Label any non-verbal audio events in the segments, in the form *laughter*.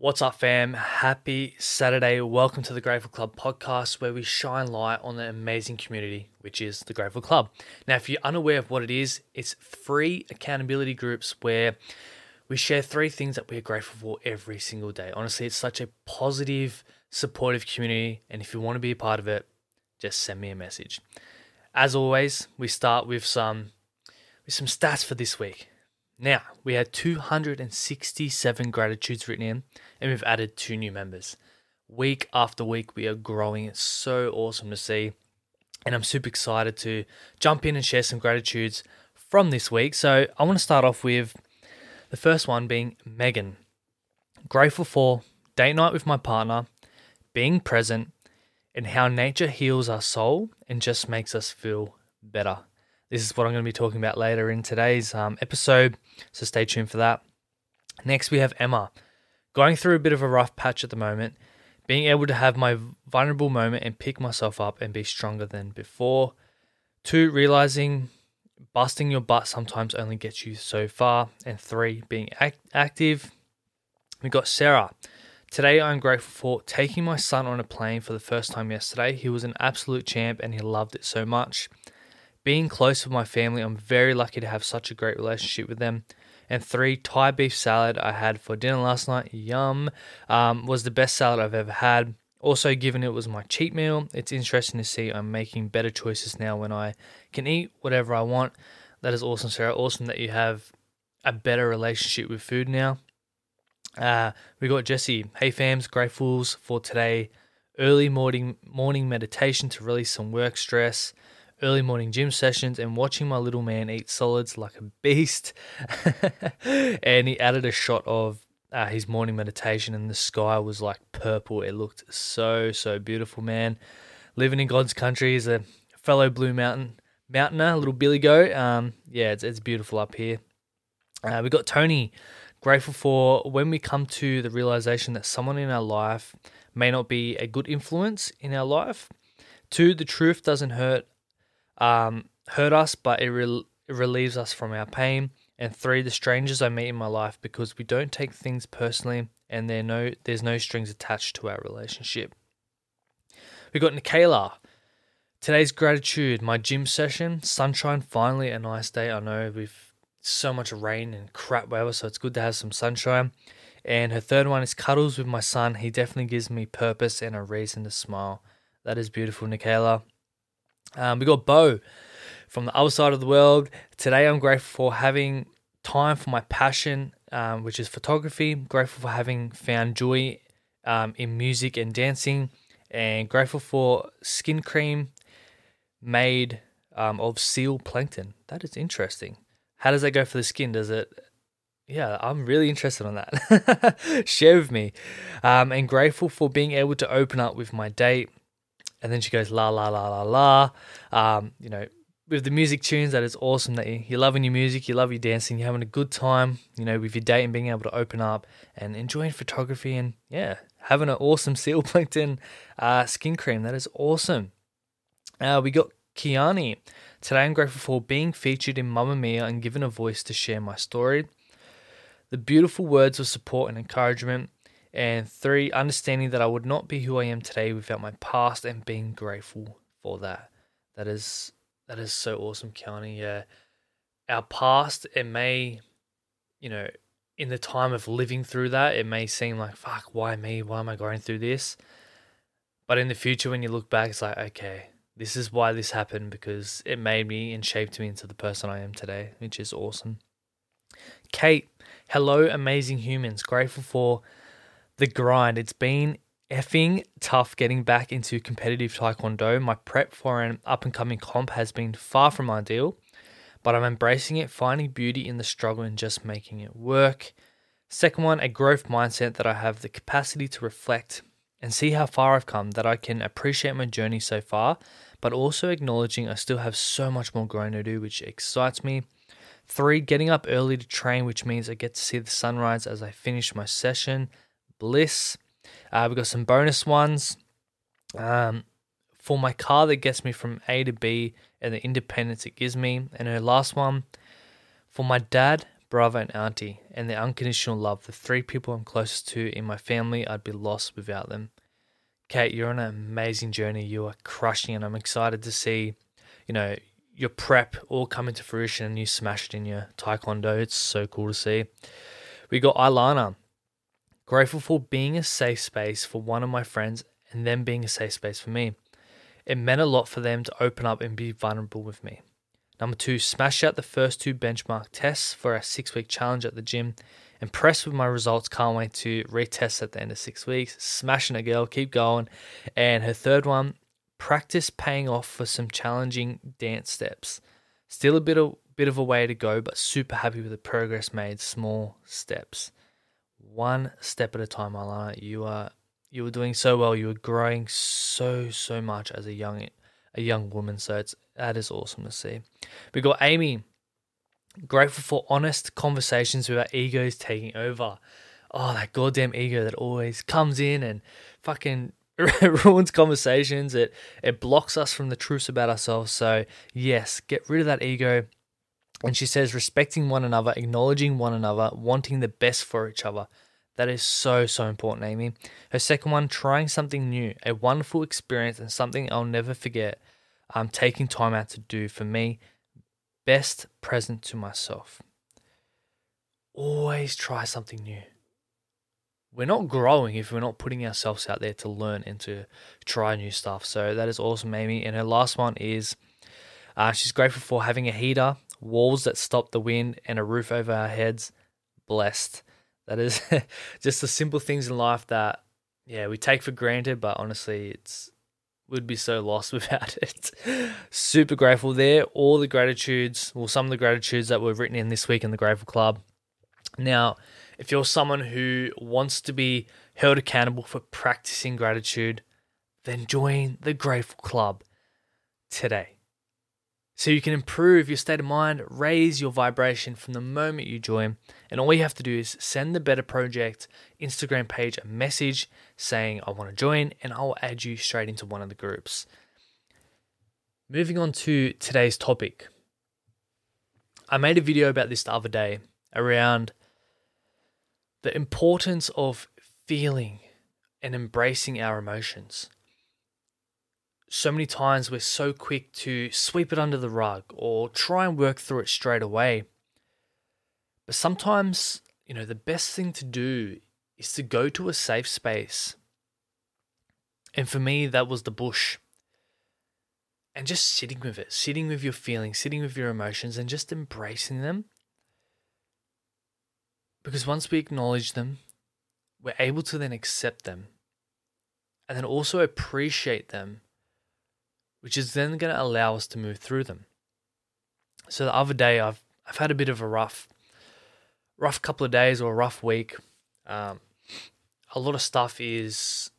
What's up, fam? Happy Saturday. Welcome to the Grateful Club podcast, where we shine light on the amazing community, which is the Grateful Club. Now, if you're unaware of what it is, it's three accountability groups where we share three things that we're grateful for every single day. Honestly, it's such a positive, supportive community. And if you want to be a part of it, just send me a message. As always, we start with some with some stats for this week. Now, we had 267 gratitudes written in, and we've added two new members. Week after week, we are growing. It's so awesome to see. And I'm super excited to jump in and share some gratitudes from this week. So, I want to start off with the first one being Megan. Grateful for date night with my partner, being present, and how nature heals our soul and just makes us feel better. This is what I'm going to be talking about later in today's um, episode, so stay tuned for that. Next, we have Emma, going through a bit of a rough patch at the moment, being able to have my vulnerable moment and pick myself up and be stronger than before. Two, realizing busting your butt sometimes only gets you so far. And three, being act- active. We got Sarah. Today, I'm grateful for taking my son on a plane for the first time yesterday. He was an absolute champ and he loved it so much being close with my family, I'm very lucky to have such a great relationship with them. And three, Thai beef salad I had for dinner last night, yum, um, was the best salad I've ever had. Also, given it was my cheat meal, it's interesting to see I'm making better choices now when I can eat whatever I want. That is awesome, Sarah. Awesome that you have a better relationship with food now. Uh, we got Jesse. Hey, fams, gratefuls for today. Early morning morning meditation to release some work stress early morning gym sessions and watching my little man eat solids like a beast. *laughs* and he added a shot of uh, his morning meditation, and the sky was like purple. It looked so, so beautiful, man. Living in God's country is a fellow Blue Mountain mountaineer, little Billy Goat. Um, yeah, it's, it's beautiful up here. Uh, we got Tony, grateful for when we come to the realization that someone in our life may not be a good influence in our life. Two, the truth doesn't hurt um, hurt us, but it, re- it relieves us from our pain. And three, the strangers I meet in my life because we don't take things personally and there no there's no strings attached to our relationship. We got Nikayla. Today's gratitude, my gym session, sunshine, finally a nice day. I know we've so much rain and crap weather, so it's good to have some sunshine. And her third one is cuddles with my son. He definitely gives me purpose and a reason to smile. That is beautiful, Nikayla. Um, we got Bo from the other side of the world. Today, I'm grateful for having time for my passion, um, which is photography. grateful for having found joy um, in music and dancing, and grateful for skin cream made um, of seal plankton. That is interesting. How does that go for the skin? Does it? Yeah, I'm really interested on that. *laughs* Share with me. Um, and grateful for being able to open up with my date and then she goes la la la la la. Um, you know, with the music tunes, that is awesome. That you, you're loving your music, you love your dancing, you're having a good time. You know, with your date and being able to open up and enjoying photography and yeah, having an awesome *laughs* seal plankton uh, skin cream. That is awesome. Uh, we got Kiani. Today, I'm grateful for being featured in Mamamia and given a voice to share my story. The beautiful words of support and encouragement and three, understanding that I would not be who I am today without my past and being grateful for that. That is that is so awesome, Keani. Yeah. Our past, it may, you know, in the time of living through that, it may seem like, fuck, why me? Why am I going through this? But in the future, when you look back, it's like, okay, this is why this happened because it made me and shaped me into the person I am today, which is awesome. Kate, hello, amazing humans. Grateful for the grind. It's been effing tough getting back into competitive taekwondo. My prep for an up and coming comp has been far from ideal, but I'm embracing it, finding beauty in the struggle and just making it work. Second one, a growth mindset that I have the capacity to reflect and see how far I've come, that I can appreciate my journey so far, but also acknowledging I still have so much more growing to do, which excites me. Three, getting up early to train, which means I get to see the sunrise as I finish my session. Bliss. Uh, we've got some bonus ones. Um, for my car that gets me from A to B and the independence it gives me. And her last one, for my dad, brother, and auntie, and their unconditional love, the three people I'm closest to in my family, I'd be lost without them. Kate, you're on an amazing journey. You are crushing it. I'm excited to see, you know, your prep all come into fruition and you smashed in your taekwondo. It's so cool to see. We got Ilana. Grateful for being a safe space for one of my friends and them being a safe space for me. It meant a lot for them to open up and be vulnerable with me. Number two, smash out the first two benchmark tests for our six week challenge at the gym. Impressed with my results, can't wait to retest at the end of six weeks. Smashing it, girl, keep going. And her third one, practice paying off for some challenging dance steps. Still a bit of bit of a way to go, but super happy with the progress made. Small steps, one step at a time. Alana, you are you were doing so well. You were growing so so much as a young a young woman. So it's that is awesome to see. We got Amy. Grateful for honest conversations without egos taking over. Oh, that goddamn ego that always comes in and fucking *laughs* ruins conversations. It it blocks us from the truths about ourselves. So yes, get rid of that ego. And she says respecting one another, acknowledging one another, wanting the best for each other. That is so, so important, Amy. Her second one, trying something new, a wonderful experience and something I'll never forget. I'm taking time out to do for me, best present to myself. Always try something new. We're not growing if we're not putting ourselves out there to learn and to try new stuff. So that is awesome, Amy. And her last one is uh, she's grateful for having a heater, walls that stop the wind, and a roof over our heads. Blessed. That is *laughs* just the simple things in life that, yeah, we take for granted, but honestly, it's would be so lost *laughs* without it. Super grateful there. All the gratitudes, well, some of the gratitudes that were written in this week in the Grateful Club. Now, if you're someone who wants to be held accountable for practicing gratitude, then join the Grateful Club today so you can improve your state of mind, raise your vibration from the moment you join. And all you have to do is send the Betar Project Instagram page a message saying, I want to join, and I'll add you straight into one of the groups. Moving on to today's topic. I made a video about this the other day around the importance of feeling and embracing our emotions so many times we're so quick to sweep it under the rug or try and work through it straight away. But sometimes, you know, the best thing to do is to go to a safe space. And for me, that was the bush. And just sitting with it, sitting with your feelings, sitting with your emotions, and just embracing them. Because once we acknowledge them, we're able to then accept them and then also appreciate them which is then going to allow us to move through them. So the other day, I've I've had a bit of a rough, rough couple of days or a rough week. Um, a lot of stuff is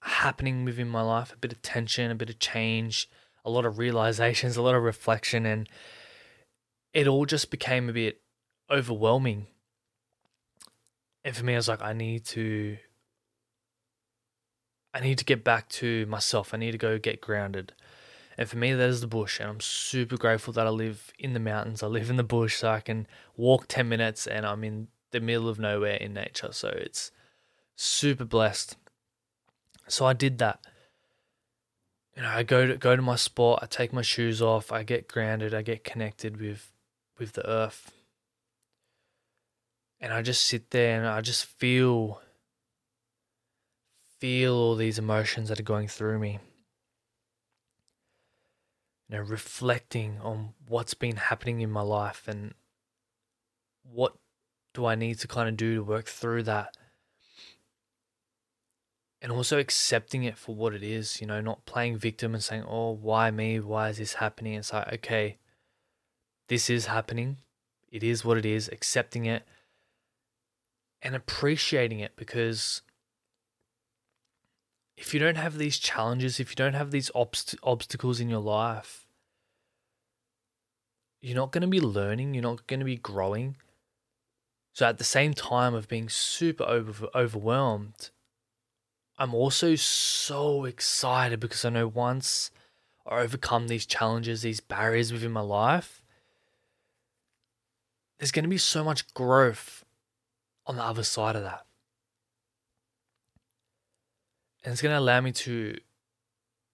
happening within my life. A bit of tension, a bit of change, a lot of realizations, *laughs* a lot of reflection, and it all just became a bit overwhelming. And for me, I was like, I need to I need to get back to myself. I need to go get grounded. And for me, that is the bush. And I'm super grateful that I live in the mountains. I live in the bush so I can walk 10 minutes and I'm in the middle of nowhere in nature. So it's super blessed. So I did that. You know, I go to go to my spot, I take my shoes off, I get grounded, I get connected with with the earth. And I just sit there and I just feel feel all these emotions that are going through me. You know, reflecting on what's been happening in my life and what do I need to kind of do to work through that. And also accepting it for what it is, you know, not playing victim and saying, oh, why me? Why is this happening? It's like, okay, this is happening. It is what it is, accepting it and appreciating it because if you don't have these challenges, if you don't have these obst- obstacles in your life, you're not going to be learning, you're not going to be growing. So at the same time of being super over- overwhelmed, I'm also so excited because I know once I overcome these challenges, these barriers within my life, there's going to be so much growth on the other side of that. And it's going to allow me to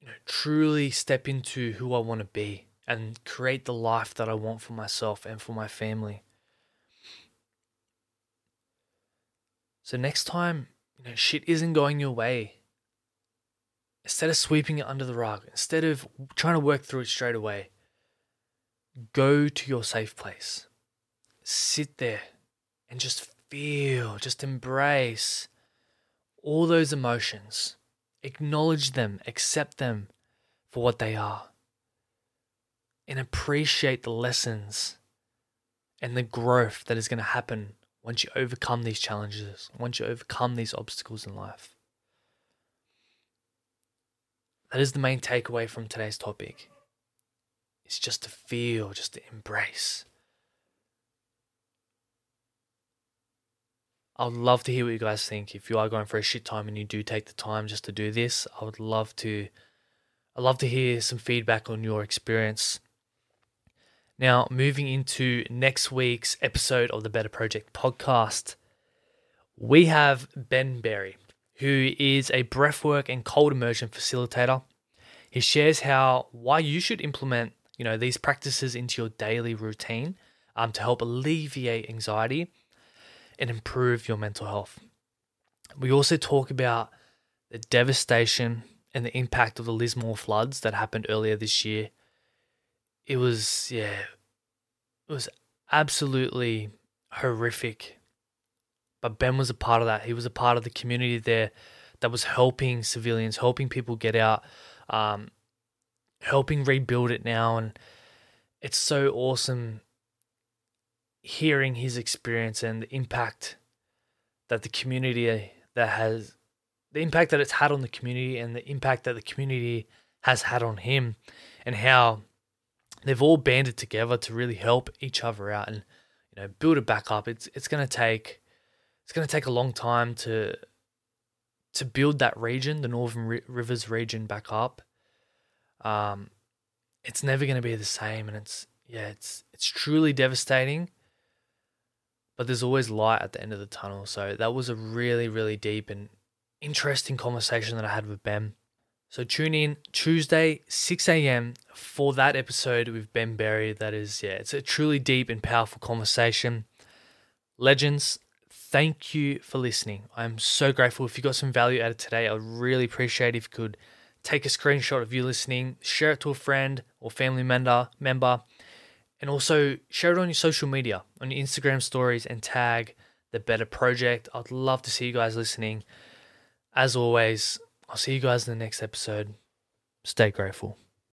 you know, truly step into who I want to be and create the life that I want for myself and for my family. So next time, you know, shit isn't going your way. Instead of sweeping it under the rug, instead of trying to work through it straight away, go to your safe place. Sit there and just feel, just embrace all those emotions. Acknowledge them, accept them for what they are, and appreciate the lessons and the growth that is going to happen once you overcome these challenges, once you overcome these obstacles in life. That is the main takeaway from today's topic. It's just to feel, just to embrace. I would love to hear what you guys think. If you are going for a shit time and you do take the time just to do this, I would love to I'd love to hear some feedback on your experience. Now, moving into next week's episode of the Betar Project podcast, we have Ben Berry, who is a breathwork and cold immersion facilitator. He shares how why you should implement, you know, these practices into your daily routine um, to help alleviate anxiety and improve your mental health. We also talk about the devastation and the impact of the Lismore floods that happened earlier this year. It was, yeah, it was absolutely horrific. But Ben was a part of that. He was a part of the community there that was helping civilians, helping people get out, um, helping rebuild it now. And it's so awesome hearing his experience and the impact that the community that has the impact that it's had on the community and the impact that the community has had on him and how they've all banded together to really help each other out and you know build it back up. It's it's going to take it's going to take a long time to to build that region the northern rivers region back up. Um it's never going to be the same and it's yeah it's it's truly devastating but there's always light at the end of the tunnel. So that was a really, really deep and interesting conversation that I had with Ben. So tune in Tuesday, 6 a.m. for that episode with Ben Berry. That is, yeah, it's a truly deep and powerful conversation. Legends, thank you for listening. I'm so grateful. If you got some value out of today, I'd really appreciate if you could take a screenshot of you listening, share it to a friend or family member, member, and also share it on your social media, on your Instagram stories, and tag the Betar Project. I'd love to see you guys listening. As always, I'll see you guys in the next episode. Stay grateful.